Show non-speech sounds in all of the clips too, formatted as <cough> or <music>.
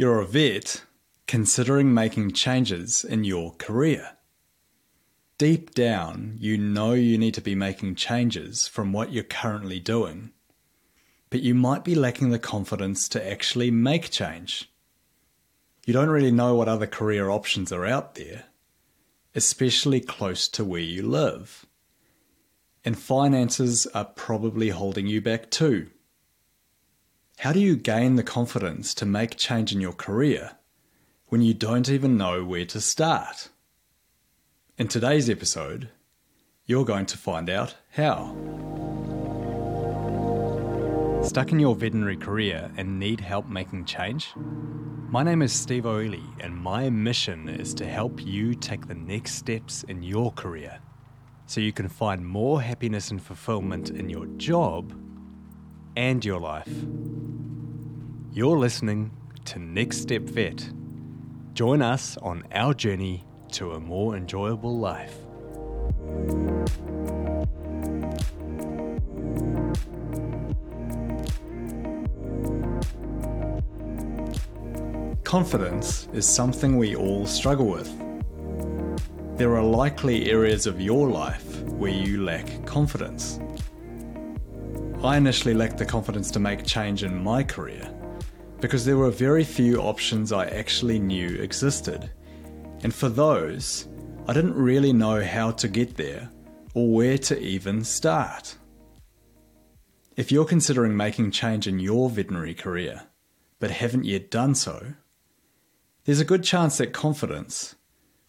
You're a vet considering making changes in your career. Deep down, you know you need to be making changes from what you're currently doing, but you might be lacking the confidence to actually make change. You don't really know what other career options are out there, especially close to where you live. And finances are probably holding you back too. How do you gain the confidence to make change in your career when you don't even know where to start? In today's episode, you're going to find out how. Stuck in your veterinary career and need help making change? My name is Steve O'Ely, and my mission is to help you take the next steps in your career so you can find more happiness and fulfillment in your job and your life. You're listening to Next Step Vet. Join us on our journey to a more enjoyable life. Confidence is something we all struggle with. There are likely areas of your life where you lack confidence. I initially lacked the confidence to make change in my career because there were very few options I actually knew existed. And for those, I didn't really know how to get there or where to even start. If you're considering making change in your veterinary career, but haven't yet done so, there's a good chance that confidence,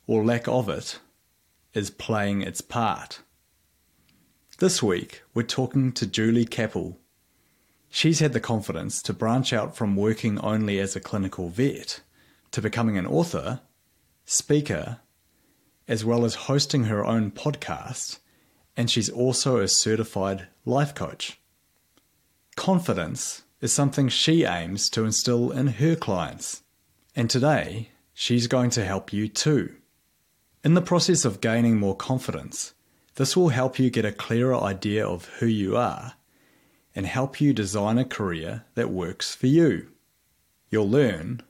or lack of it, is playing its part. This week, we're talking to Julie Cappel. She's had the confidence to branch out from working only as a clinical vet to becoming an author, speaker, as well as hosting her own podcast, and she's also a certified life coach. Confidence is something she aims to instill in her clients, and today she's going to help you too. In the process of gaining more confidence, this will help you get a clearer idea of who you are and help you design a career that works for you. You'll learn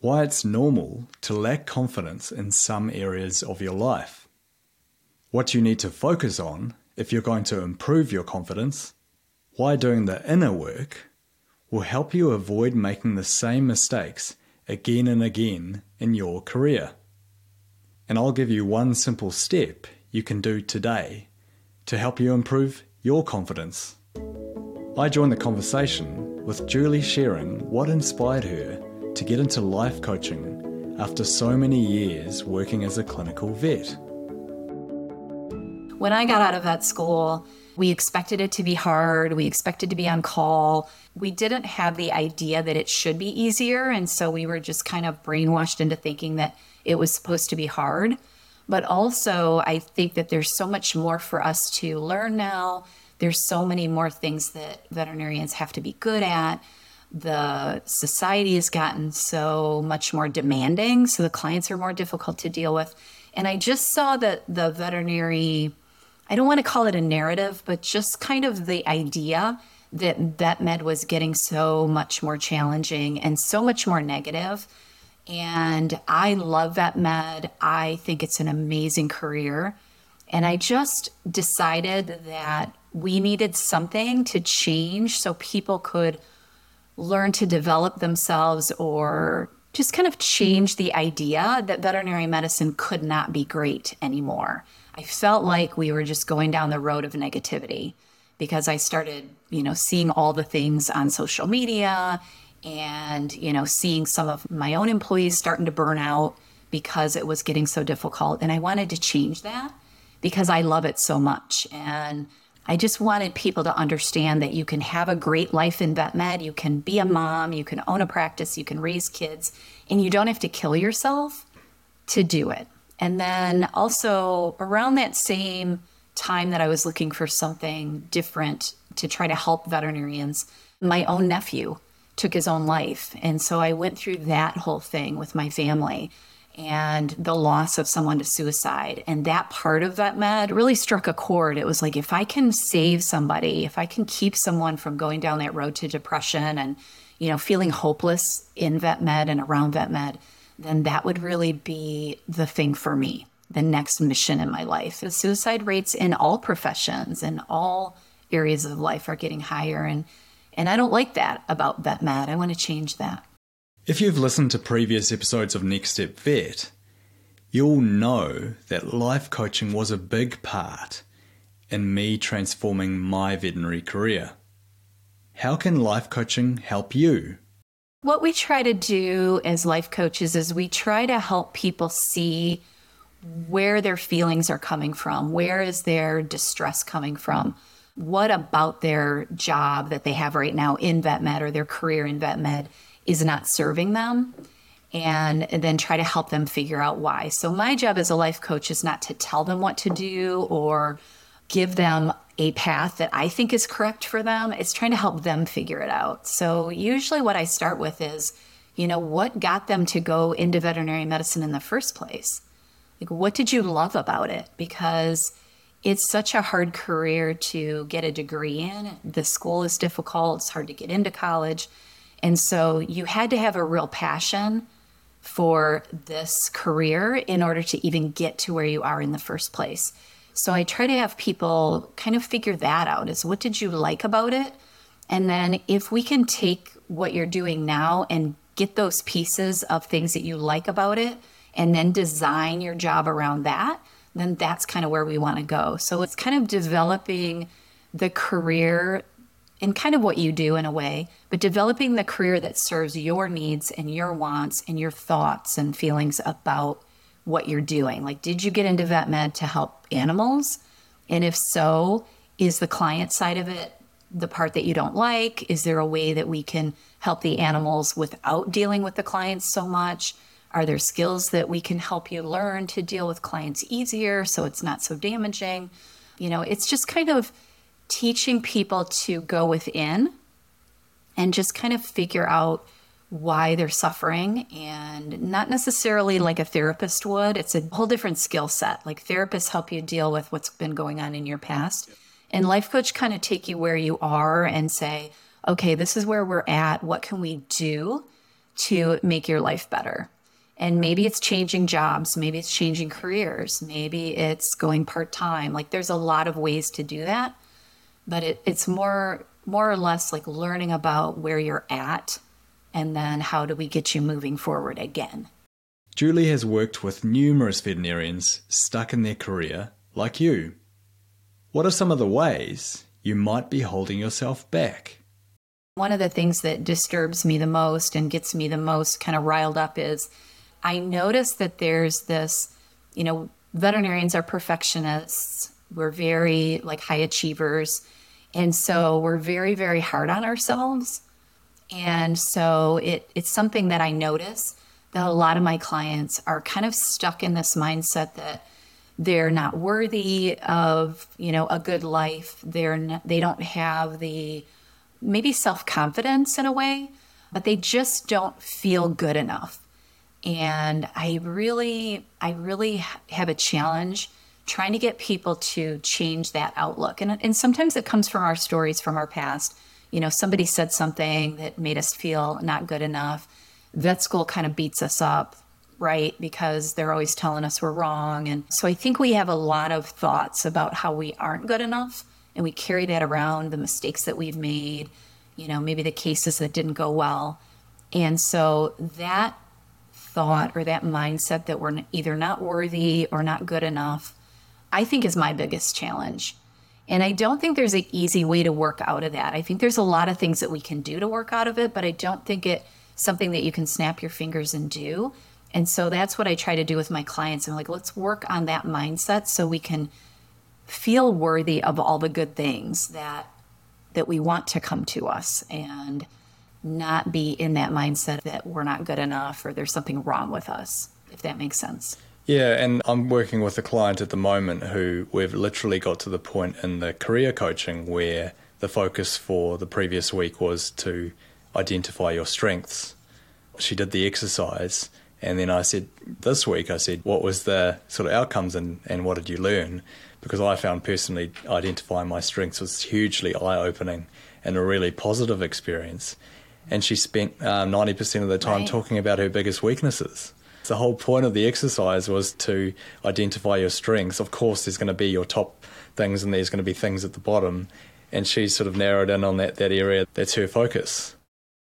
why it's normal to lack confidence in some areas of your life, what you need to focus on if you're going to improve your confidence, why doing the inner work will help you avoid making the same mistakes again and again in your career. And I'll give you one simple step you can do today to help you improve your confidence. I joined the conversation with Julie sharing what inspired her to get into life coaching after so many years working as a clinical vet. When I got out of vet school, we expected it to be hard. We expected to be on call. We didn't have the idea that it should be easier. And so we were just kind of brainwashed into thinking that it was supposed to be hard. But also, I think that there's so much more for us to learn now. There's so many more things that veterinarians have to be good at. The society has gotten so much more demanding, so the clients are more difficult to deal with. And I just saw that the veterinary, I don't want to call it a narrative, but just kind of the idea that vet med was getting so much more challenging and so much more negative and I love vet med. I think it's an amazing career. And I just decided that we needed something to change so people could learn to develop themselves or just kind of change the idea that veterinary medicine could not be great anymore. I felt like we were just going down the road of negativity because I started, you know, seeing all the things on social media and you know seeing some of my own employees starting to burn out because it was getting so difficult and i wanted to change that because i love it so much. And i just wanted people to understand that you can have a great life in vet med. You can be a mom. You can own a practice. You can raise kids. And you don't have to kill yourself to do it. And then also around that same time that i was looking for something different to try to help veterinarians my own nephew took his own life. And so I went through that whole thing with my family and the loss of someone to suicide. And that part of that med really struck a chord. It was like, if I can save somebody, if I can keep someone from going down that road to depression and, you know, feeling hopeless in vet med and around vet med, then that would really be the thing for me, the next mission in my life. The suicide rates in all professions and all areas of life are getting higher. And, and I don't like that about vet med. I want to change that. If you've listened to previous episodes of Next Step Vet, you'll know that life coaching was a big part in me transforming my veterinary career. How can life coaching help you? What we try to do as life coaches is we try to help people see where their feelings are coming from. Where is their distress coming from? What about their job that they have right now in vet med or their career in vet med is not serving them? And, then try to help them figure out why. So, my job as a life coach is not to tell them what to do or give them a path that I think is correct for them. It's trying to help them figure it out. So, usually, what I start with is, you know, what got them to go into veterinary medicine in the first place? Like, what did you love about it? Because it's such a hard career to get a degree in. The school is difficult, it's hard to get into college. And so, you had to have a real passion for this career in order to even get to where you are in the first place. So I try to have people kind of figure that out is what did you like about it? And then if we can take what you're doing now and get those pieces of things that you like about it and then design your job around that, then that's kind of where we want to go. So it's kind of developing the career and kind of what you do in a way, but developing the career that serves your needs and your wants and your thoughts and feelings about what you're doing. Like, did you get into vet med to help animals? And if so, is the client side of it the part that you don't like? Is there a way that we can help the animals without dealing with the clients so much? Are there skills that we can help you learn to deal with clients easier so it's not so damaging? You know, it's just kind of teaching people to go within and just kind of figure out why they're suffering and not necessarily like a therapist would. It's a whole different skill set. Like therapists help you deal with what's been going on in your past. And life coach kind of take you where you are and say, okay, this is where we're at. What can we do to make your life better? And maybe it's changing jobs, maybe it's changing careers, maybe it's going part time. Like there's a lot of ways to do that, but it, it's more more or less like learning about where you're at and then how do we get you moving forward again? Julie has worked with numerous veterinarians stuck in their career like you. What are some of the ways you might be holding yourself back? One of the things that disturbs me the most and gets me the most kind of riled up is I notice that there's this, you know, veterinarians are perfectionists. We're very like high achievers. And so we're very, very hard on ourselves. And so it, it's something that I notice that a lot of my clients are kind of stuck in this mindset that they're not worthy of, you know, a good life. They're not, they don't have the maybe self-confidence in a way, but they just don't feel good enough. And I really I really have a challenge trying to get people to change that outlook. And and sometimes it comes from our stories from our past you know, somebody said something that made us feel not good enough. Vet school kind of beats us up, right? Because they're always telling us we're wrong. And so I think we have a lot of thoughts about how we aren't good enough. And we carry that around the mistakes that we've made, you know, maybe the cases that didn't go well. And so that thought or that mindset that we're either not worthy or not good enough, I think is my biggest challenge. And I don't think there's an easy way to work out of that. I think there's a lot of things that we can do to work out of it, but I don't think it something that you can snap your fingers and do. And so that's what I try to do with my clients. I'm like, let's work on that mindset so we can feel worthy of all the good things that that we want to come to us and not be in that mindset that we're not good enough or there's something wrong with us, if that makes sense. Yeah, and I'm working with a client at the moment who we've literally got to the point in the career coaching where the focus for the previous week was to identify your strengths. She did the exercise, and then I said, This week, I said, What was the sort of outcomes and, and what did you learn? Because I found personally identifying my strengths was hugely eye opening and a really positive experience. and she spent uh, 90% of the time Right. talking about her biggest weaknesses. The whole point of the exercise was to identify your strengths. Of course, there's going to be your top things and there's going to be things at the bottom. And she sort of narrowed in on that, that area. That's her focus.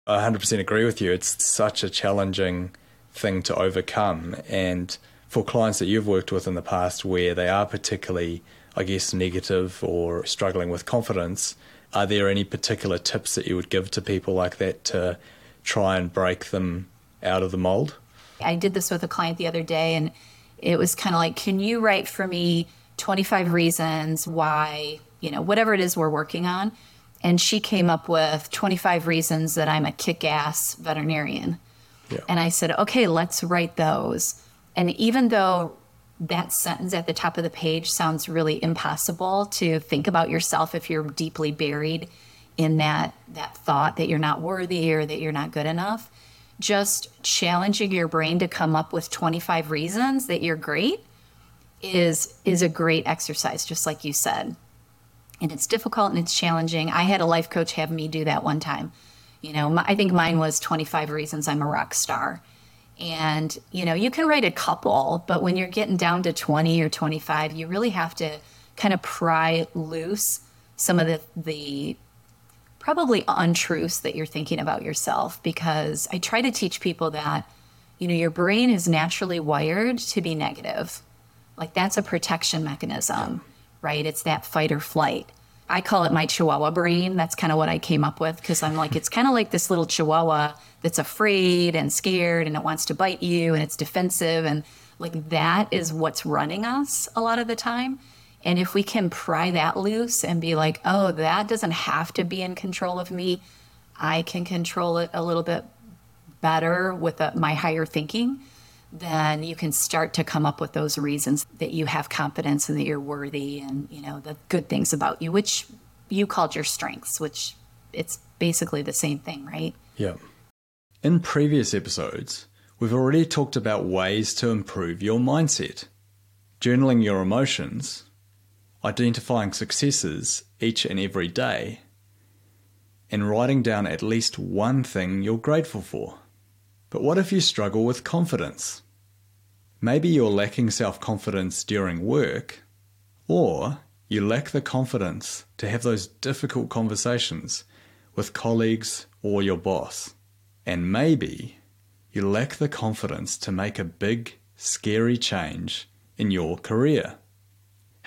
I 100% agree with you. It's such a challenging thing to overcome. And for clients that you've worked with in the past where they are particularly, I guess, negative or struggling with confidence, are there any particular tips that you would give to people like that to try and break them out of the mold? I did this with a client the other day, and it was kind of like, can you write for me 25 reasons why, you know, whatever it is we're working on? And she came up with 25 reasons that I'm a kick ass veterinarian. Yeah. And I said, okay, let's write those. And even though that sentence at the top of the page sounds really impossible to think about yourself if you're deeply buried in that that thought that you're not worthy or that you're not good enough just challenging your brain to come up with 25 reasons that you're great is is a great exercise just like you said. And it's difficult and it's challenging. I had a life coach have me do that one time. You know my, i think mine was 25 reasons i'm a rock star. And you know you can write a couple but when you're getting down to 20 or 25 you really have to kind of pry loose some of the the probably untruths that you're thinking about yourself because I try to teach people that you know your brain is naturally wired to be negative. Like that's a protection mechanism, right? It's that fight or flight. I call it my chihuahua brain. That's kind of what I came up with because I'm like it's kind of like this little chihuahua that's afraid and scared and it wants to bite you and it's defensive and like that is what's running us a lot of the time. And if we can pry that loose and be like, oh, that doesn't have to be in control of me, I can control it a little bit better with uh my higher thinking, then you can start to come up with those reasons that you have confidence and that you're worthy and, you know, the good things about you, which you called your strengths, which it's basically the same thing, right? Yeah. In previous episodes, we've already talked about ways to improve your mindset. Journaling your emotions, identifying successes each and every day, and writing down at least one thing you're grateful for. But what if you struggle with confidence? Maybe you're lacking self confidence during work, or you lack the confidence to have those difficult conversations with colleagues or your boss. And maybe you lack the confidence to make a big, scary change in your career.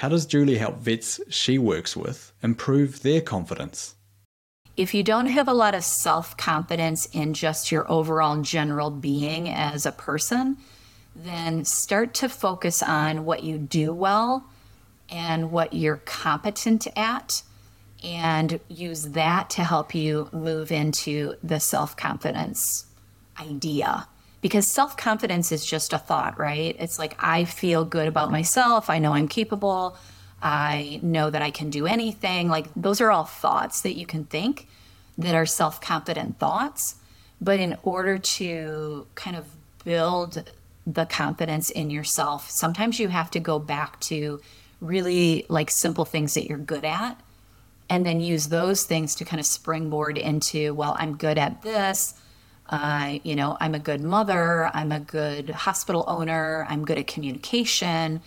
How does Julie help vets she works with improve their confidence? if you don't have a lot of self confidence in just your overall general being as a person, then start to focus on what you do well and what you're competent at, and use that to help you move into the self confidence idea. Because self confidence is just a thought, right? It's like, I feel good about myself. I know I'm capable. I know that I can do anything. Like, those are all thoughts that you can think that are self confident thoughts. But in order to kind of build the confidence in yourself, sometimes you have to go back to really like simple things that you're good at and then use those things to kind of springboard into, well, I'm good at this. Uh, you know, I'm a good mother. I'm a good hospital owner. I'm good at communication.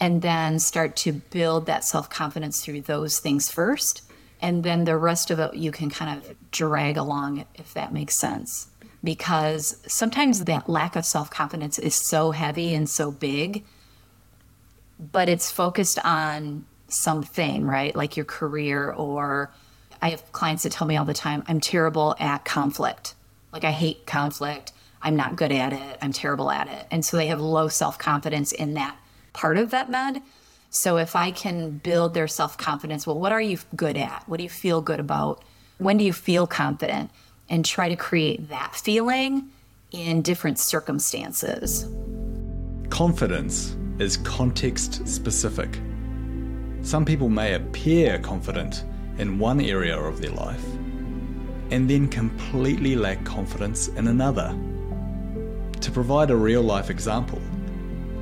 And then start to build that self confidence through those things first. And then the rest of it you can kind of drag along, if that makes sense. Because sometimes that lack of self confidence is so heavy and so big, but it's focused on something, right? Like your career, or I have clients that tell me all the time, I'm terrible at conflict. Like I hate conflict. I'm not good at it. I'm terrible at it. And so they have low self confidence in that part of vet med. So if I can build their self confidence, well, what are you good at? What do you feel good about? When do you feel confident? And try to create that feeling in different circumstances. Confidence is context specific. Some people may appear confident in one area of their life and then completely lack confidence in another. To provide a real life example,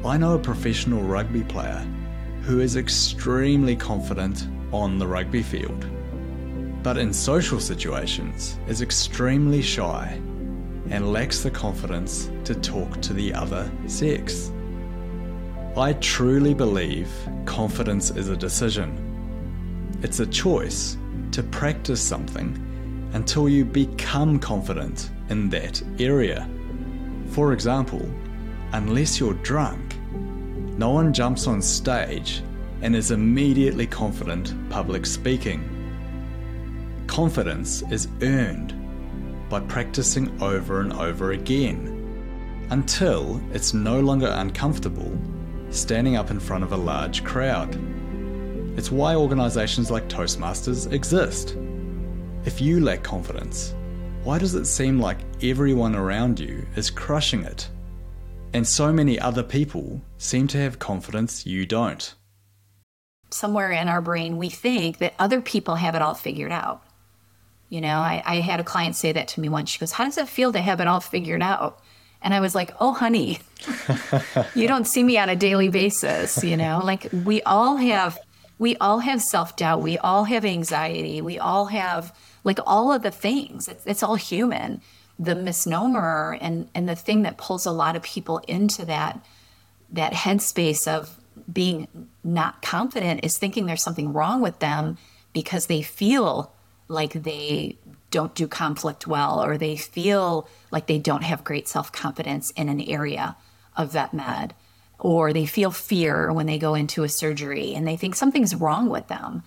I know a professional rugby player who is extremely confident on the rugby field. but in social situations is extremely shy and lacks the confidence to talk to the other sex. I truly believe confidence is a decision. It's a choice to practice something until you become confident in that area. For example, unless you're drunk, no one jumps on stage and is immediately confident public speaking. Confidence is earned by practicing over and over again until it's no longer uncomfortable standing up in front of a large crowd. It's why organisations like Toastmasters exist. If you lack confidence, why does it seem like everyone around you is crushing it? And so many other people seem to have confidence you don't. Somewhere in our brain, we think that other people have it all figured out. You know, I, I had a client say that to me once. She goes, How does it feel to have it all figured out? And I was like, oh, honey, <laughs> you don't see me on a daily basis, you know? Like we all have we all have self-doubt, we all have anxiety, we all have like all of the things. It's, it's all human. The misnomer and and the thing that pulls a lot of people into that that headspace of being not confident is thinking there's something wrong with them because they feel like they don't do conflict well or they feel like they don't have great self confidence in an area of vet med or they feel fear when they go into a surgery and they think something's wrong with them.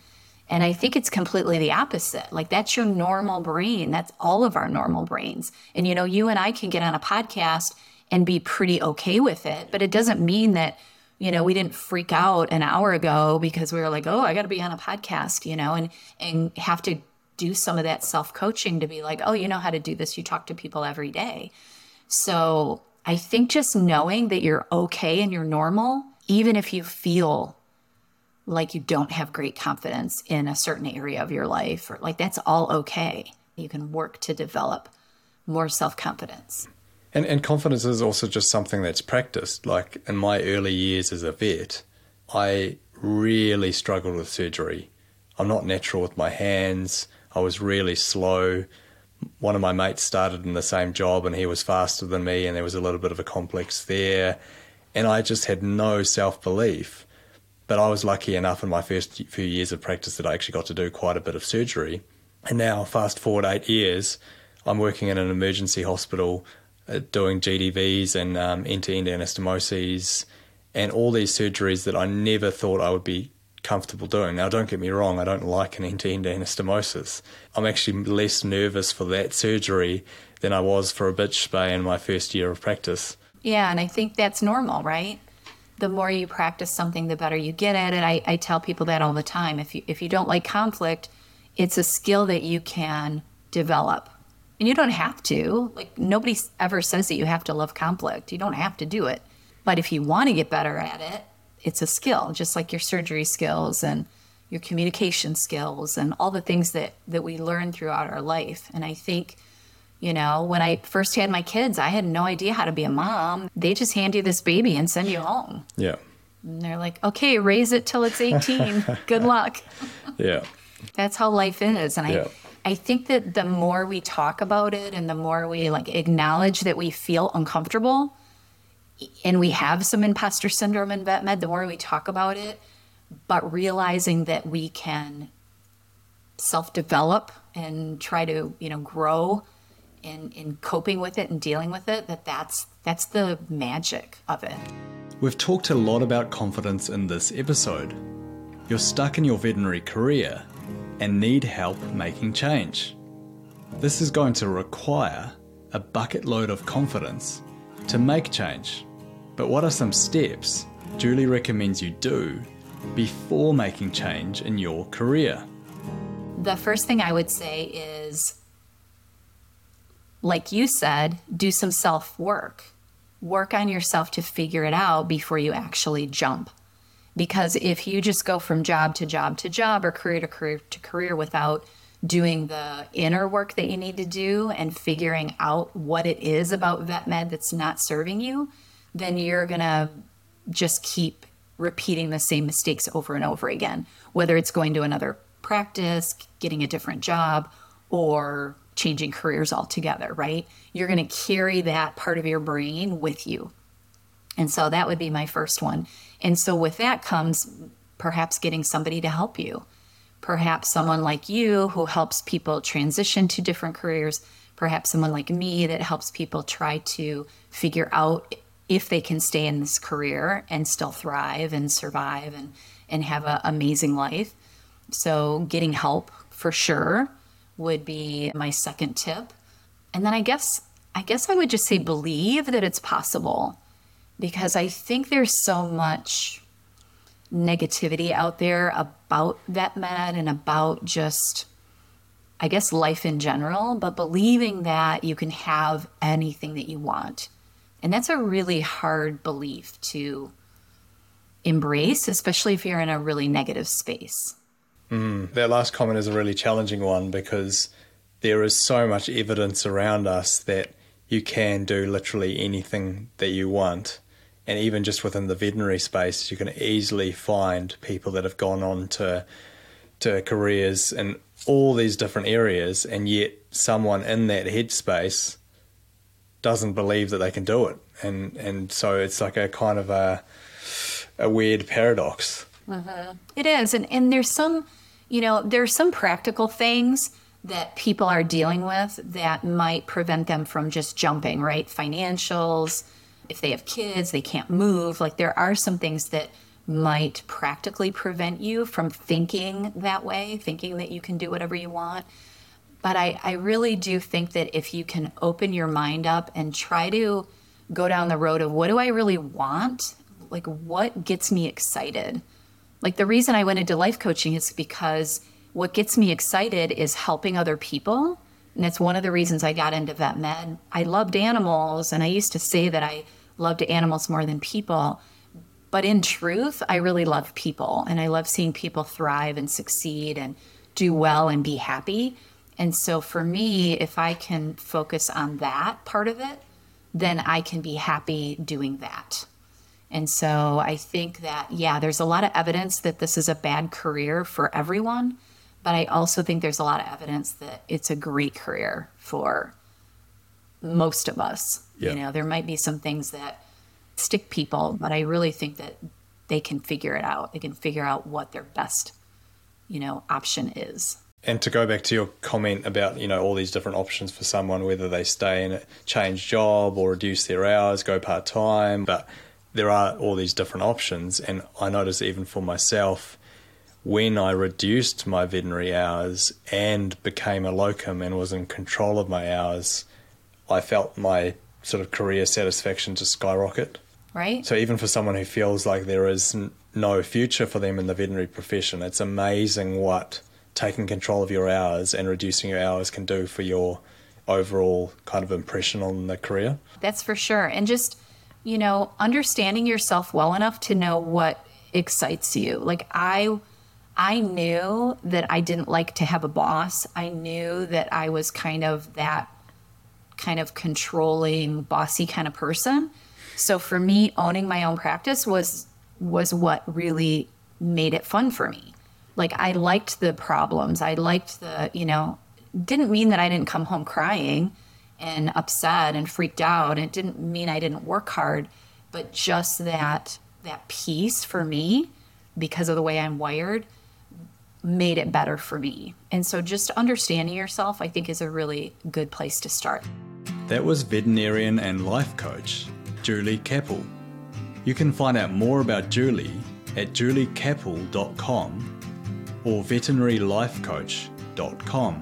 And I think it's completely the opposite. Like that's your normal brain. That's all of our normal brains. And you know, you and I can get on a podcast and be pretty okay with it, but it doesn't mean that you know we didn't freak out an hour ago because we were like oh i got to be on a podcast you know and and have to do some of that self coaching to be like, oh, you know how to do this. You talk to people every day. So I think just knowing that you're okay and you're normal, even if you feel like you don't have great confidence in a certain area of your life, or like that's all okay. You can work to develop more self confidence. And, and confidence is also just something that's practiced. Like in my early years as a vet, I really struggled with surgery. I'm not natural with my hands. I was really slow. One of my mates started in the same job and he was faster than me, and there was a little bit of a complex there. And I just had no self belief. But I was lucky enough in my first few years of practice that I actually got to do quite a bit of surgery. And now, fast forward eight years, I'm working in an emergency hospital uh, doing GDVs and end to end anastomoses and all these surgeries that I never thought I would be comfortable doing. Now, don't get me wrong, I don't like an end to end anastomosis. I'm actually less nervous for that surgery than I was for a bitch spay in my first year of practice. Yeah, and I think that's normal, right? The more you practice something, the better you get at it. I, I tell people that all the time. If you if you don't like conflict, it's a skill that you can develop. And you don't have to. Like nobody ever says that you have to love conflict. You don't have to do it. But if you want to get better at it, it's a skill, just like your surgery skills and your communication skills and all the things that that we learn throughout our life. And I think, you know, when I first had my kids, I had no idea how to be a mom. They just hand you this baby and send you home. Yeah. And they're like, "Okay, raise it till it's 18. <laughs> Good luck." Yeah. That's how life is. And I I think that the more we talk about it and the more we like acknowledge that we feel uncomfortable, and we have some imposter syndrome in vet med the more we talk about it but realizing that we can self-develop and try to you know grow in in coping with it and dealing with it that that's that's the magic of it. We've talked a lot about confidence in this episode. You're stuck in your veterinary career and need help making change. This is going to require a bucket load of confidence to make change. But what are some steps Julie recommends you do before making change in your career? The first thing I would say is, like you said, do some self work. Work on yourself to figure it out before you actually jump. Because if you just go from job to job to job or career to career to career without doing the inner work that you need to do and figuring out what it is about vet med that's not serving you, then you're going to just keep repeating the same mistakes over and over again, whether it's going to another practice, getting a different job, or changing careers altogether, right? You're going to carry that part of your brain with you. And so that would be my first one. And so with that comes perhaps getting somebody to help you. Perhaps someone like you who helps people transition to different careers. Perhaps someone like me that helps people try to figure out if they can stay in this career and still thrive and survive and, and have an amazing life. So, getting help for sure would be my second tip. And then I guess I guess I would just say believe that it's possible because I think there's so much negativity out there about vet med and about just I guess life in general, but believing that you can have anything that you want. And that's a really hard belief to embrace, especially if you're in a really negative space. Mm, that last comment is a really challenging one because there is so much evidence around us that you can do literally anything that you want. And even just within the veterinary space, you can easily find people that have gone on to to careers in all these different areas, and yet someone in that headspace doesn't believe that they can do it, and and so it's like a kind of a a weird paradox. Uh-huh. It is, and and there's some, you know, there's some practical things that people are dealing with that might prevent them from just jumping. Right, financials. If they have kids, they can't move. Like there are some things that might practically prevent you from thinking that way, thinking that you can do whatever you want. But I, I really do think that if you can open your mind up and try to go down the road of what do I really want? Like, what gets me excited? Like, the reason I went into life coaching is because what gets me excited is helping other people. And it's one of the reasons I got into vet med. I loved animals, and I used to say that I loved animals more than people. But in truth, I really love people and I love seeing people thrive and succeed and do well and be happy. And so for me, if I can focus on that part of it, then I can be happy doing that. And so I think that, yeah, there's a lot of evidence that this is a bad career for everyone. But I also think there's a lot of evidence that it's a great career for most of us. Yeah. You know, there might be some things that stick people, but I really think that they can figure it out. They can figure out what their best, you know, option is. And to go back to your comment about, you know, all these different options for someone, whether they stay in a change job or reduce their hours, go part time, but there are all these different options. And I notice even for myself, when I reduced my veterinary hours and became a locum and was in control of my hours, I felt my sort of career satisfaction just skyrocket right? So even for someone who feels like there is no future for them in the veterinary profession, it's amazing what taking control of your hours and reducing your hours can do for your overall kind of impression on the career. That's for sure. And just, you know, understanding yourself well enough to know what excites you. Like I I knew that I didn't like to have a boss. I knew that I was kind of that kind of controlling, bossy kind of person. So for me, owning my own practice was was what really made it fun for me. Like I liked the problems. I liked the, you know, didn't mean that I didn't come home crying and upset and freaked out. It didn't mean I didn't work hard, but just that that peace for me because of the way I'm wired made it better for me. And so just understanding yourself I think is a really good place to start. That was veterinarian and life coach Julie Cappel. You can find out more about Julie at juliecappel.com or veterinarylifecoach.com.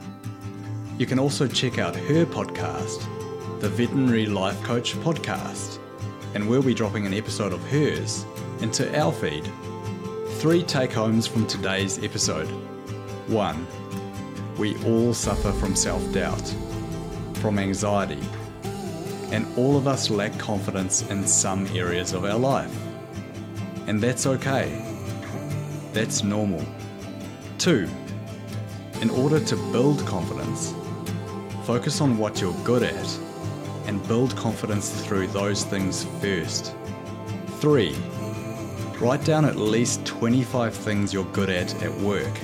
You can also check out her podcast, the Veterinary Life Coach Podcast, and we'll be dropping an episode of hers into our feed. Three take homes from today's episode. 1. We all suffer from self doubt, from anxiety and all of us lack confidence in some areas of our life. And that's okay. That's normal. Two, in order to build confidence, focus on what you're good at and build confidence through those things first. Three, write down at least 25 things you're good at at work.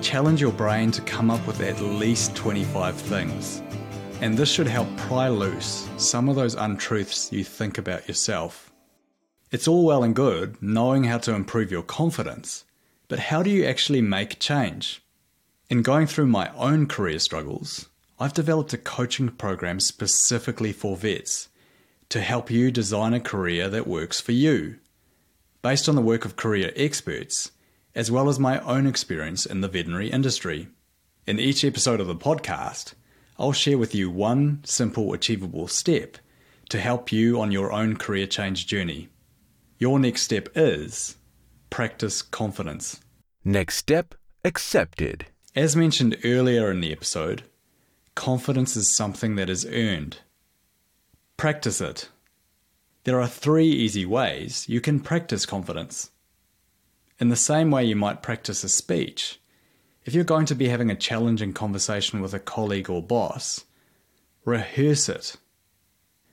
challenge your brain to come up with at least 25 things. And this should help pry loose some of those untruths you think about yourself. It's all well and good knowing how to improve your confidence, but how do you actually make change? In going through my own career struggles, I've developed a coaching program specifically for vets to help you design a career that works for you. Based on the work of career experts, as well as my own experience in the veterinary industry. In each episode of the podcast, I'll share with you one simple, achievable step to help you on your own career change journey. Your next step is practice confidence. Next step accepted. As mentioned earlier in the episode, confidence is something that is earned. Practice it. There are three easy ways you can practice confidence. In the same way you might practice a speech, if you're going to be having a challenging conversation with a colleague or boss, rehearse it.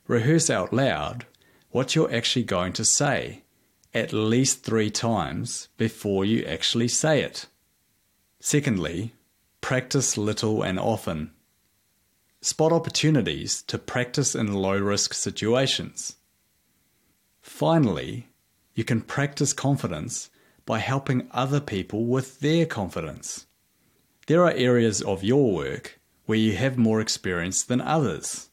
Rehearse out loud what you're actually going to say at least three times before you actually say it. Secondly, practice little and often. Spot opportunities to practice in low risk situations. Finally, you can practice confidence by helping other people with their confidence. There are areas of your work where you have more experience than others.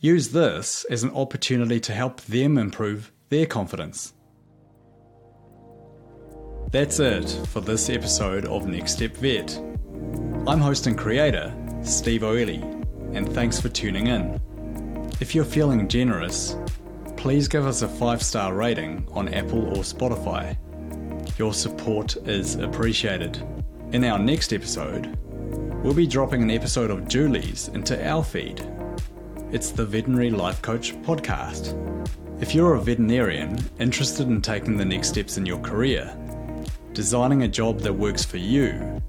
Use this as an opportunity to help them improve their confidence. That's it for this episode of Next Step Vet. I'm host and creator, Steve Oeli, and thanks for tuning in. If you're feeling generous, please give us a five star rating on Apple or Spotify. Your support is appreciated. In our next episode, we'll be dropping an episode of Julie's into our feed. It's the Veterinary Life Coach podcast. If you're a veterinarian interested in taking the next steps in your career, designing a job that works for you,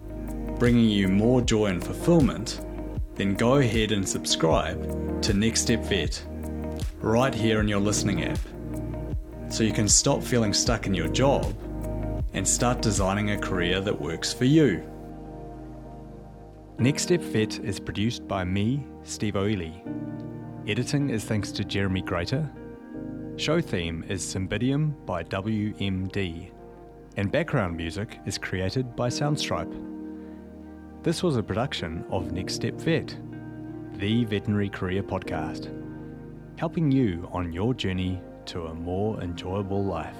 bringing you more joy and fulfillment, then go ahead and subscribe to Next Step Vet right here in your listening app so you can stop feeling stuck in your job and start designing a career that works for you. Next Step Vet is produced by me, Steve Oeli. Editing is thanks to Jeremy Greater. Show theme is Cymbidium by WMD, and background music is created by Soundstripe. This was a production of Next Step Vet, the veterinary career podcast, helping you on your journey to a more enjoyable life.